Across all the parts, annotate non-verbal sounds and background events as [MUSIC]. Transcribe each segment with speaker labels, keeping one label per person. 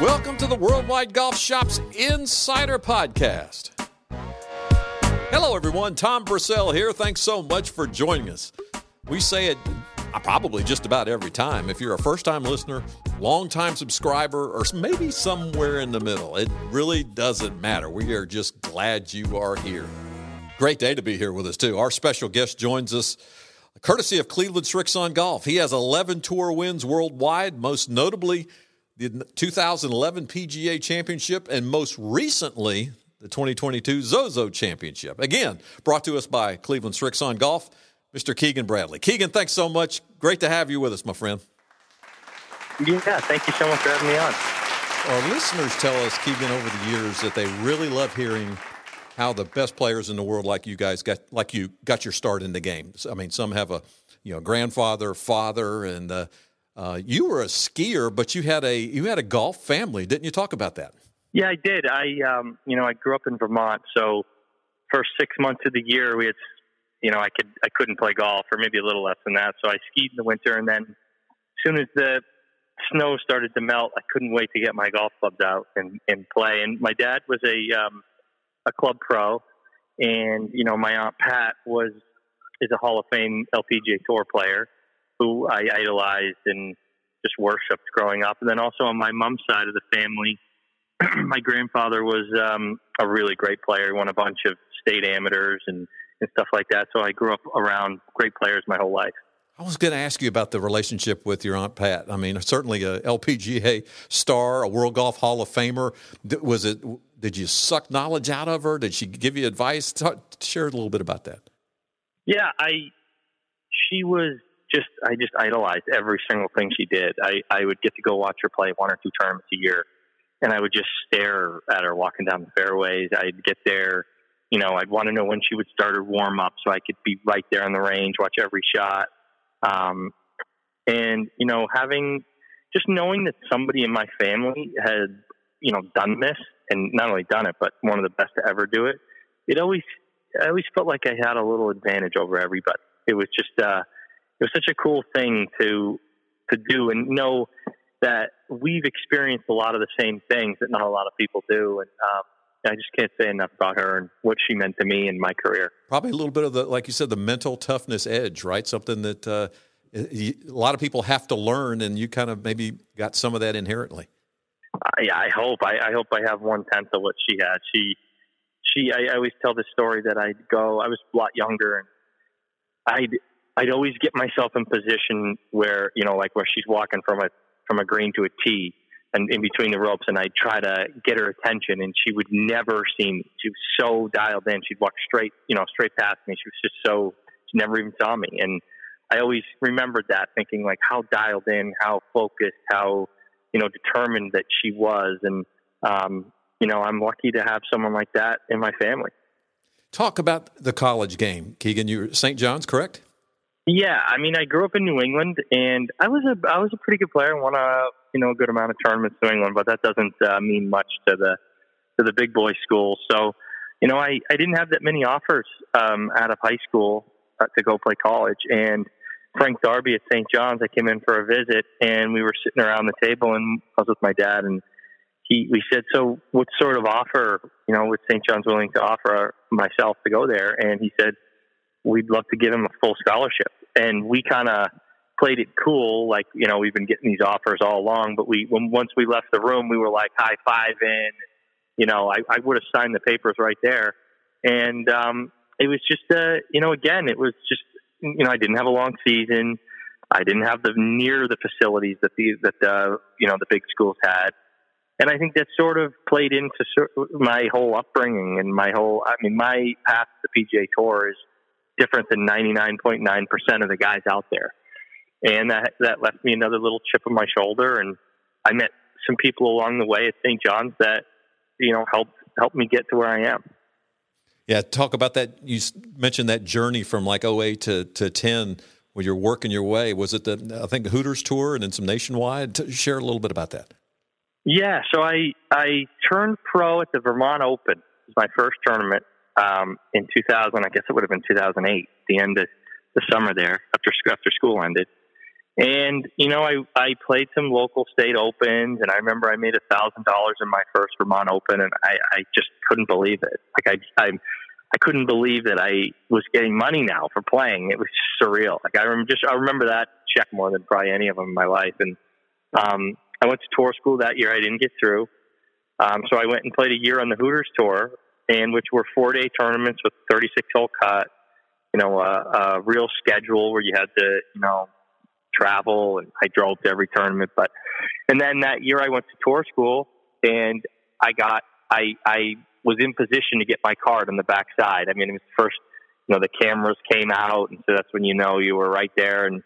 Speaker 1: Welcome to the Worldwide Golf Shops Insider Podcast. Hello, everyone. Tom Purcell here. Thanks so much for joining us. We say it uh, probably just about every time. If you're a first time listener, long time subscriber, or maybe somewhere in the middle, it really doesn't matter. We are just glad you are here. Great day to be here with us, too. Our special guest joins us courtesy of Cleveland Srixon Golf. He has 11 tour wins worldwide, most notably the 2011 PGA Championship, and most recently, the 2022 Zozo Championship. Again, brought to us by Cleveland Srixon Golf, Mr. Keegan Bradley. Keegan, thanks so much. Great to have you with us, my friend.
Speaker 2: Yeah, thank you so much for having me on.
Speaker 1: Our listeners tell us, Keegan, over the years that they really love hearing how the best players in the world, like you guys, got like you got your start in the game. I mean, some have a you know grandfather, father, and uh, uh, you were a skier, but you had a you had a golf family, didn't you? Talk about that.
Speaker 2: Yeah, I did. I um, you know I grew up in Vermont, so first six months of the year we had you know I could I couldn't play golf, or maybe a little less than that. So I skied in the winter, and then as soon as the snow started to melt, I couldn't wait to get my golf clubs out and, and play. And my dad was a um, a club pro, and you know my aunt Pat was is a Hall of Fame LPGA Tour player who I idolized and just worshipped growing up. And then also on my mom's side of the family, [CLEARS THROAT] my grandfather was um, a really great player. He won a bunch of state amateurs and, and stuff like that. So I grew up around great players my whole life.
Speaker 1: I was going to ask you about the relationship with your aunt Pat. I mean, certainly a LPGA star, a World Golf Hall of Famer. Was it? Did you suck knowledge out of her? Did she give you advice? Talk, share a little bit about that.
Speaker 2: Yeah, I. She was just I just idolized every single thing she did. I I would get to go watch her play one or two tournaments a year, and I would just stare at her walking down the fairways. I'd get there, you know, I'd want to know when she would start her warm up so I could be right there on the range, watch every shot. Um, and you know, having just knowing that somebody in my family had you know done this and not only done it, but one of the best to ever do it. It always I always felt like I had a little advantage over everybody. It was just uh, it was such a cool thing to to do and know that we've experienced a lot of the same things that not a lot of people do. And um, I just can't say enough about her and what she meant to me in my career.
Speaker 1: Probably a little bit of the, like you said, the mental toughness edge, right? Something that uh, a lot of people have to learn, and you kind of maybe got some of that inherently.
Speaker 2: Uh, yeah, I hope. I, I hope I have one tenth of what she had. She, she. I, I always tell the story that I'd go. I was a lot younger, and I'd I'd always get myself in position where you know, like where she's walking from a from a green to a tee, and in between the ropes, and I'd try to get her attention, and she would never see me. She was so dialed in. She'd walk straight, you know, straight past me. She was just so she never even saw me, and I always remembered that, thinking like how dialed in, how focused, how you know determined that she was, and um, you know, I'm lucky to have someone like that in my family.
Speaker 1: Talk about the college game, Keegan. You're St. John's, correct?
Speaker 2: Yeah, I mean, I grew up in New England, and I was a I was a pretty good player. Won a you know a good amount of tournaments in New England, but that doesn't uh, mean much to the to the big boy schools. So, you know, I I didn't have that many offers um, out of high school uh, to go play college. And Frank Darby at St. John's, I came in for a visit, and we were sitting around the table, and I was with my dad, and he we said, so what sort of offer you know would St. John's willing to offer myself to go there? And he said we'd love to give him a full scholarship. And we kind of played it cool, like you know we've been getting these offers all along. But we when once we left the room, we were like high five in. You know, I, I would have signed the papers right there. And um, it was just, uh, you know, again, it was just, you know, I didn't have a long season. I didn't have the near the facilities that the that the you know the big schools had, and I think that sort of played into my whole upbringing and my whole. I mean, my path to the PGA Tour is different than 99.9% of the guys out there. And that, that left me another little chip on my shoulder. And I met some people along the way at St. John's that, you know, helped, helped me get to where I am.
Speaker 1: Yeah. Talk about that. You mentioned that journey from like 08 to, to 10 where you're working your way. Was it the, I think Hooters tour and then some nationwide? Share a little bit about that.
Speaker 2: Yeah. So I, I turned pro at the Vermont Open. It was my first tournament um, in 2000. I guess it would have been 2008, the end of the summer there after after school ended. And you know, I I played some local state opens, and I remember I made a thousand dollars in my first Vermont Open, and I I just couldn't believe it. Like I I I couldn't believe that I was getting money now for playing. It was surreal. Like I remember just I remember that check more than probably any of them in my life. And um, I went to tour school that year. I didn't get through, um, so I went and played a year on the Hooters tour, and which were four day tournaments with 36 hole cut. You know, a, a real schedule where you had to you know travel, and I drove to every tournament. But and then that year I went to tour school, and I got I I was in position to get my card on the backside. I mean, it was first, you know, the cameras came out, and so that's when you know you were right there. And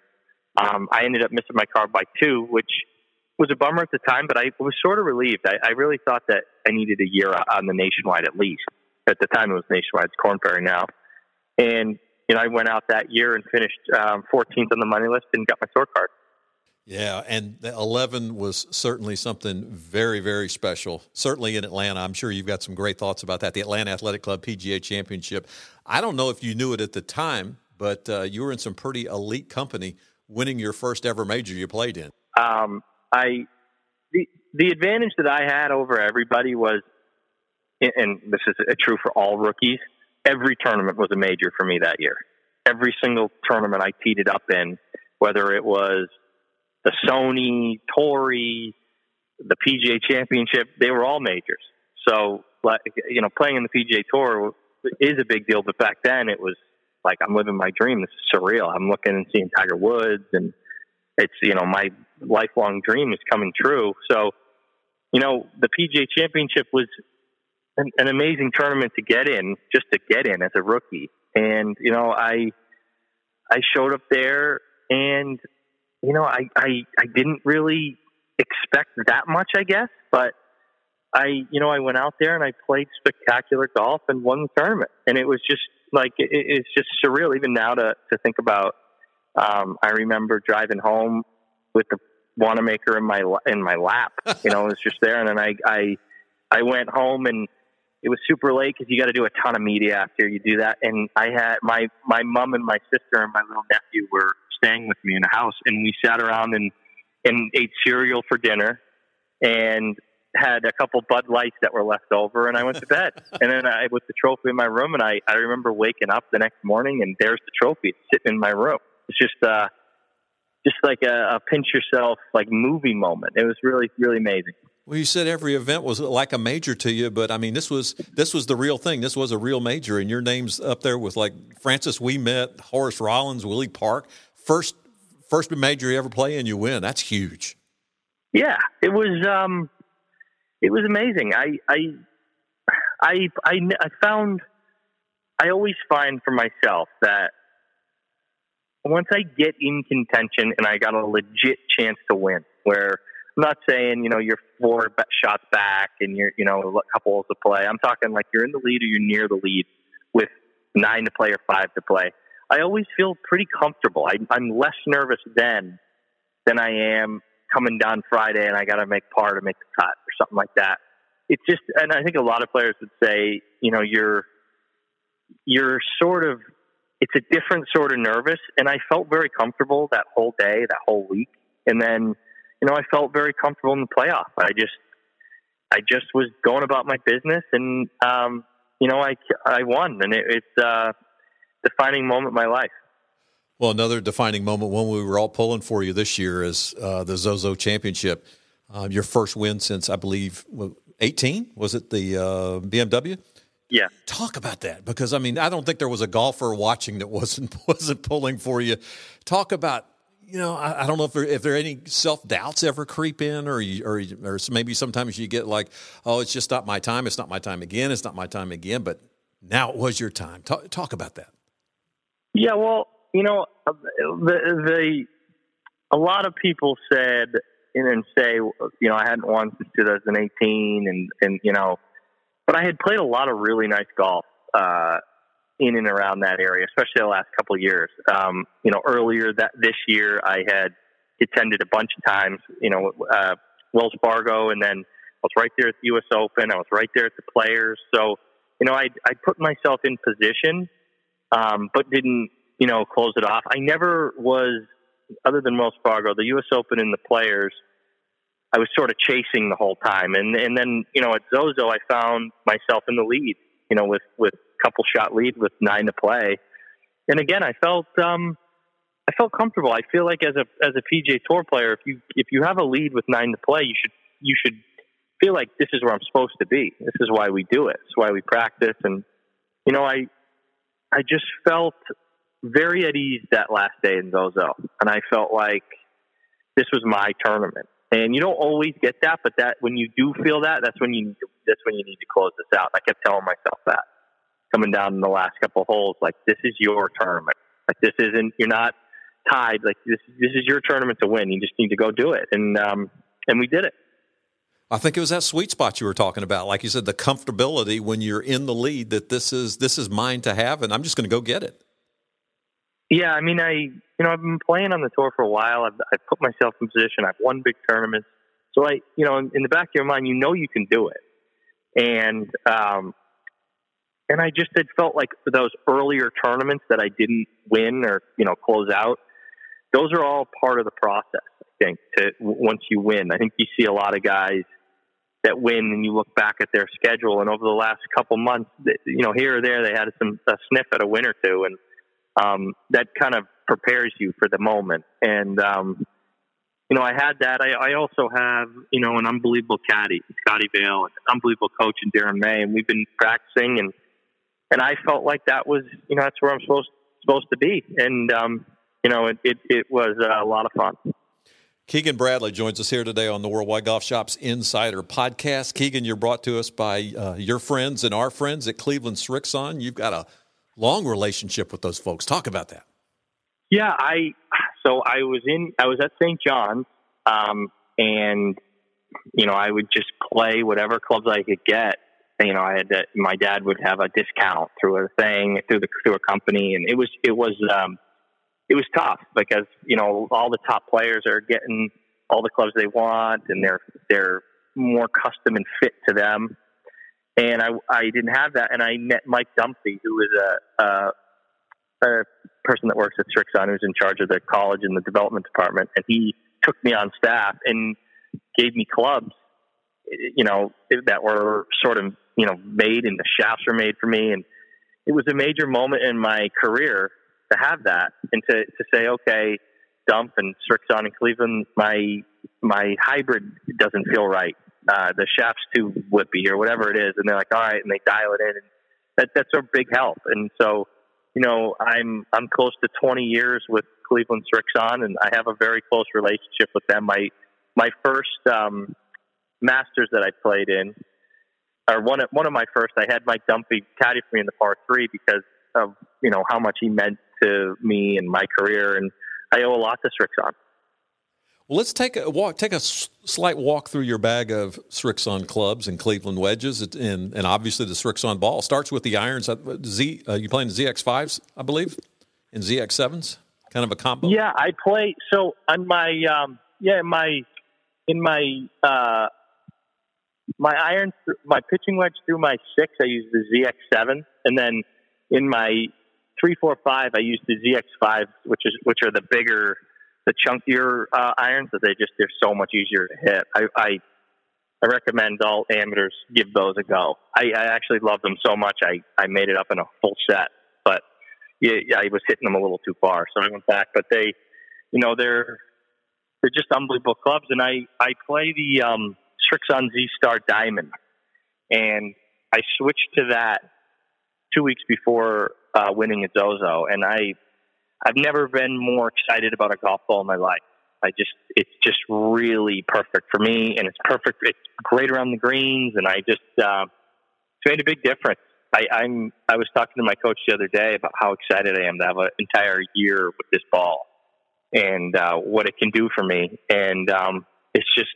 Speaker 2: um, I ended up missing my card by two, which was a bummer at the time, but I was sort of relieved. I, I really thought that I needed a year on the nationwide at least. At the time, it was nationwide. It's Korn Ferry now, and you know, I went out that year and finished um, 14th on the money list and got my tour card.
Speaker 1: Yeah, and the 11 was certainly something very, very special. Certainly in Atlanta. I'm sure you've got some great thoughts about that. The Atlanta Athletic Club PGA Championship. I don't know if you knew it at the time, but uh, you were in some pretty elite company winning your first ever major you played in.
Speaker 2: Um, I the the advantage that I had over everybody was, and this is uh, true for all rookies. Every tournament was a major for me that year. Every single tournament I teed it up in, whether it was the Sony, Torrey, the PGA Championship, they were all majors. So, you know, playing in the PGA Tour is a big deal. But back then, it was like I'm living my dream. This is surreal. I'm looking and seeing Tiger Woods, and it's you know my lifelong dream is coming true. So, you know, the PGA Championship was an, an amazing tournament to get in, just to get in as a rookie. And you know, I I showed up there and you know, I, I, I didn't really expect that much, I guess, but I, you know, I went out there and I played spectacular golf and won the tournament. And it was just like, it, it's just surreal even now to, to think about. Um, I remember driving home with the Wanamaker in my, in my lap, you know, it was just there. And then I, I, I went home and it was super late because you got to do a ton of media after you do that. And I had my, my mom and my sister and my little nephew were staying with me in a house, and we sat around and and ate cereal for dinner, and had a couple Bud Lights that were left over, and I went to bed. [LAUGHS] and then I with the trophy in my room, and I I remember waking up the next morning, and there's the trophy sitting in my room. It's just uh just like a, a pinch yourself like movie moment. It was really really amazing.
Speaker 1: Well, you said every event was like a major to you, but I mean, this was this was the real thing. This was a real major, and your name's up there with like Francis Ouimet, Horace Rawlins, Willie Park first first major you ever play and you win. That's huge.
Speaker 2: Yeah, it was um, it was amazing. I I I I, I found I always find for myself that once I get in contention and I got a legit chance to win, where I'm not saying you know you're four shots back and you're you know a couple holes to play. I'm talking like you're in the lead or you're near the lead with nine to play or five to play. I always feel pretty comfortable. I, I'm less nervous then than I am coming down Friday and I got to make par to make the cut or something like that. It's just, and I think a lot of players would say, you know, you're, you're sort of, it's a different sort of nervous. And I felt very comfortable that whole day, that whole week. And then, you know, I felt very comfortable in the playoff. I just, I just was going about my business and, um, you know, I, I won and it, it's, uh, defining moment in my life.
Speaker 1: Well, another defining moment when we were all pulling for you this year is uh, the Zozo Championship. Uh, your first win since I believe 18 was it the uh, BMW?
Speaker 2: Yeah.
Speaker 1: Talk about that because I mean I don't think there was a golfer watching that [LAUGHS] wasn't wasn't pulling for you. Talk about you know I, I don't know if there if there any self doubts ever creep in or you, or or maybe sometimes you get like oh it's just not my time it's not my time again it's not my time again but now it was your time. Talk, talk about that.
Speaker 2: Yeah, well, you know, uh, the the a lot of people said and say, you know, I hadn't won since 2018, and and you know, but I had played a lot of really nice golf uh, in and around that area, especially the last couple of years. Um, you know, earlier that this year, I had attended a bunch of times. You know, uh, Wells Fargo, and then I was right there at the U.S. Open. I was right there at the Players. So you know, I I put myself in position, um, but didn't you know close it off. I never was, other than Wells Fargo, the U.S. Open and the Players. I was sort of chasing the whole time, and and then you know at Zozo I found myself in the lead, you know, with with couple shot lead with nine to play, and again I felt um, I felt comfortable. I feel like as a as a PGA Tour player, if you if you have a lead with nine to play, you should you should feel like this is where I'm supposed to be. This is why we do it. It's why we practice. And you know, I I just felt very at ease that last day in Zozo, and I felt like this was my tournament. And you don't always get that, but that when you do feel that, that's when you need to, that's when you need to close this out. I kept telling myself that coming down in the last couple holes, like this is your tournament. Like this isn't you're not tied. Like this this is your tournament to win. You just need to go do it. And um and we did it.
Speaker 1: I think it was that sweet spot you were talking about. Like you said, the comfortability when you're in the lead that this is this is mine to have, and I'm just going to go get it.
Speaker 2: Yeah, I mean, I you know I've been playing on the tour for a while. I've, I've put myself in position. I've won big tournaments, so I you know in, in the back of your mind, you know you can do it, and um, and I just had felt like those earlier tournaments that I didn't win or you know close out. Those are all part of the process I think to once you win. I think you see a lot of guys that win and you look back at their schedule and over the last couple months, you know, here or there they had some a sniff at a win or two and um, that kind of prepares you for the moment. And um, you know, I had that. I, I also have, you know, an unbelievable caddy, Scotty Vail, an unbelievable coach in Darren May, and we've been practicing and and I felt like that was, you know, that's where I'm supposed supposed to be. And um, you know, it, it, it was a lot of fun.
Speaker 1: Keegan Bradley joins us here today on the Worldwide Golf Shops Insider Podcast. Keegan, you're brought to us by uh, your friends and our friends at Cleveland Srixon. You've got a long relationship with those folks. Talk about that.
Speaker 2: Yeah, I so I was in I was at St. John's, um, and you know I would just play whatever clubs I could get. You know, I had to, my dad would have a discount through a thing through the through a company, and it was it was um, it was tough because you know all the top players are getting all the clubs they want, and they're they're more custom and fit to them. And I I didn't have that, and I met Mike Dunphy, who is a, a a person that works at Srixon, who's in charge of the college and the development department, and he took me on staff and gave me clubs, you know, that were sort of you know made, and the shafts were made for me, and it was a major moment in my career to have that and to, to say, okay, dump and Srixon and Cleveland, my my hybrid doesn't feel right. Uh, the shaft's too whippy or whatever it is, and they're like, all right, and they dial it in, and that that's a big help. And so, you know, I'm I'm close to 20 years with Cleveland Srixon, and I have a very close relationship with them. My my first um, Masters that I played in, or one of, one of my first, I had Mike Dunphy caddy for me in the par three because of you know how much he meant to me and my career, and I owe a lot to Srixon.
Speaker 1: Well, let's take a walk. Take a slight walk through your bag of Srixon clubs and Cleveland wedges, and, and obviously the Srixon ball starts with the irons. Uh, Z, uh, you playing the ZX fives, I believe, and ZX sevens, kind of a combo.
Speaker 2: Yeah, I play. So on my um, yeah, my in my uh, my irons, my pitching wedge through my six, I use the ZX seven, and then in my three four five, I use the ZX five, which is which are the bigger, the chunkier uh, irons that they just they're so much easier to hit. I, I I recommend all amateurs give those a go. I, I actually love them so much. I I made it up in a full set, but yeah, yeah, I was hitting them a little too far, so I went back. But they, you know, they're they're just unbelievable clubs, and I I play the um, Srixon Z Star Diamond, and I switched to that two weeks before uh, winning at Zozo, and I I've never been more excited about a golf ball in my life. I just it's just really perfect for me, and it's perfect. It's great around the greens, and I just uh, it's made a big difference. I, I'm I was talking to my coach the other day about how excited I am to have an entire year with this ball and uh, what it can do for me, and um, it's just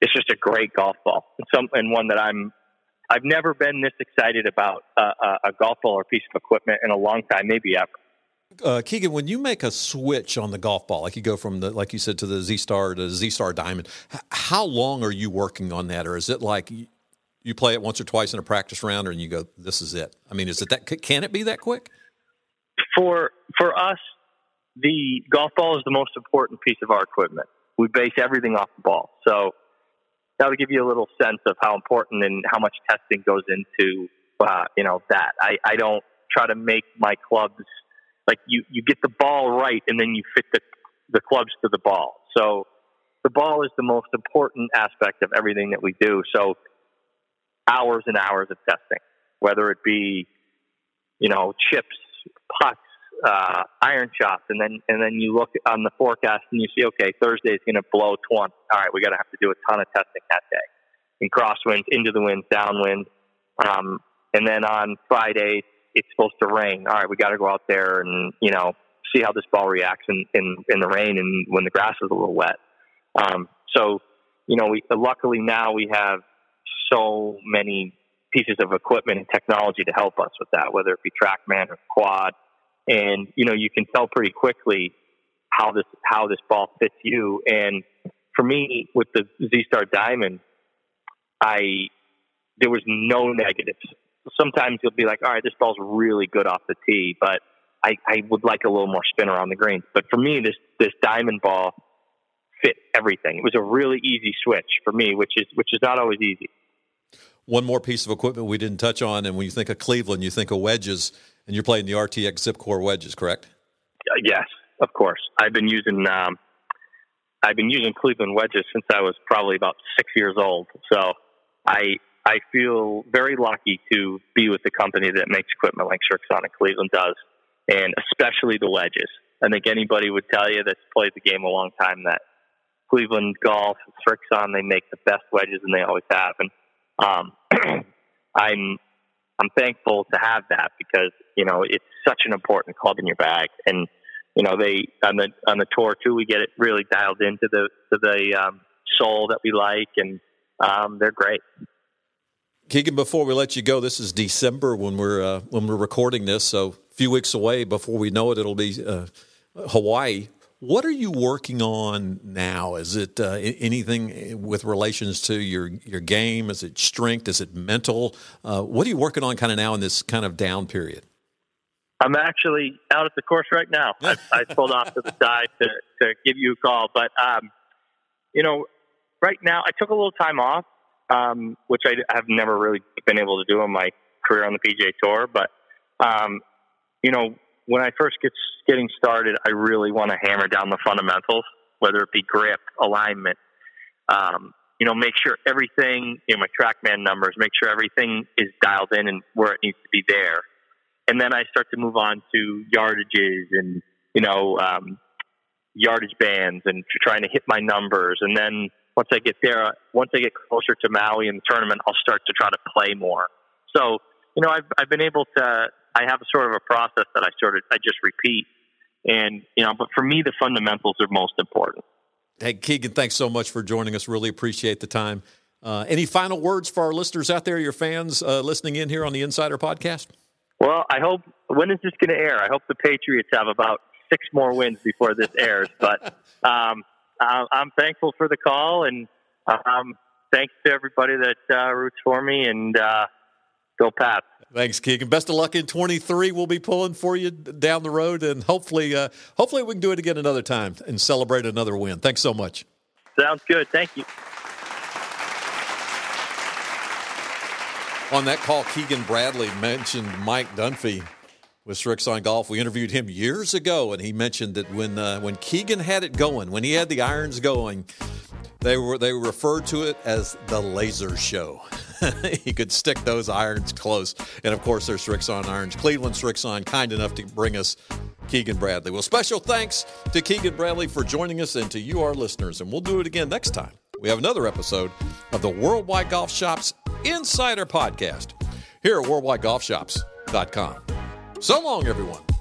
Speaker 2: it's just a great golf ball, and some and one that I'm I've never been this excited about a, a, a golf ball or piece of equipment in a long time, maybe ever.
Speaker 1: Uh, Keegan, when you make a switch on the golf ball, like you go from the, like you said, to the Z Star to Z Star Diamond, how long are you working on that, or is it like you play it once or twice in a practice round, and you go, "This is it." I mean, is it that? Can it be that quick?
Speaker 2: For for us, the golf ball is the most important piece of our equipment. We base everything off the ball, so that would give you a little sense of how important and how much testing goes into uh, you know that. I, I don't try to make my clubs like you you get the ball right and then you fit the the clubs to the ball. So the ball is the most important aspect of everything that we do. So hours and hours of testing, whether it be you know chips, putts, uh, iron shots, and then and then you look on the forecast and you see, okay, Thursday is going to blow 20. All right, we got to have to do a ton of testing that day. In crosswinds, into the wind, downwind, um, and then on Friday it's supposed to rain. All right, we got to go out there and you know see how this ball reacts in in, in the rain and when the grass is a little wet. Um, so you know, we luckily now we have so many pieces of equipment and technology to help us with that, whether it be TrackMan or Quad, and you know you can tell pretty quickly how this how this ball fits you. And for me, with the Z Star Diamond, I there was no negatives sometimes you'll be like, all right, this ball's really good off the tee, but I, I would like a little more spin around the green. But for me, this this diamond ball fit everything. It was a really easy switch for me, which is which is not always easy.
Speaker 1: One more piece of equipment we didn't touch on, and when you think of Cleveland, you think of wedges, and you're playing the RTX Zip Core wedges, correct?
Speaker 2: Uh, yes, of course. I've been using um, I've been using Cleveland wedges since I was probably about six years old. So I I feel very lucky to be with the company that makes equipment like Srixon Cleveland does, and especially the wedges. I think anybody would tell you that's played the game a long time that Cleveland Golf, Srixon, they make the best wedges, and they always have. And um, [CLEARS THROAT] I'm I'm thankful to have that because you know it's such an important club in your bag, and you know they on the on the tour too. We get it really dialed into the to the um, sole that we like, and um, they're great.
Speaker 1: Keegan, before we let you go, this is December when we're uh, when we're recording this, so a few weeks away. Before we know it, it'll be uh, Hawaii. What are you working on now? Is it uh, anything with relations to your your game? Is it strength? Is it mental? Uh, what are you working on kind of now in this kind of down period?
Speaker 2: I'm actually out at the course right now. [LAUGHS] I, I pulled off to the side to, to give you a call, but um, you know, right now I took a little time off um, which I have never really been able to do in my career on the PGA Tour. But um, you know, when I first get getting started, I really want to hammer down the fundamentals, whether it be grip, alignment. Um, you know, make sure everything, you know, my TrackMan numbers, make sure everything is dialed in and where it needs to be there. And then I start to move on to yardages and, you know, um, yardage bands and trying to hit my numbers. And then once I get there, once I get closer to Maui and the tournament, I'll start to try to play more. So, you know, I've, I've been able to, I have a sort of a process that I sort of, I just repeat. And, you know, but for me, the fundamentals are most important.
Speaker 1: Hey, Keegan, thanks so much for joining us. Really appreciate the time. Uh, any final words for our listeners out there, your fans uh, listening in here on the Insider Podcast?
Speaker 2: Well, I hope, when is this going to air? I hope the Patriots have about six more wins before this airs. But, [LAUGHS] um, uh, I'm thankful for the call, and um, thanks to everybody that uh, roots for me, and uh, go Pat.
Speaker 1: Thanks, Keegan. Best of luck in 23. We'll be pulling for you down the road, and hopefully, uh, hopefully we can do it again another time and celebrate another win. Thanks so much.
Speaker 2: Sounds good. Thank you.
Speaker 1: On that call, Keegan Bradley mentioned Mike Dunphy with Srixon Golf. We interviewed him years ago, and he mentioned that when uh, when Keegan had it going, when he had the irons going, they were they referred to it as the laser show. [LAUGHS] he could stick those irons close, and of course, there's Srixon irons. Cleveland Srixon, kind enough to bring us Keegan Bradley. Well, special thanks to Keegan Bradley for joining us, and to you, our listeners. And we'll do it again next time. We have another episode of the Worldwide Golf Shops Insider Podcast here at worldwidegolfshops.com. So long, everyone.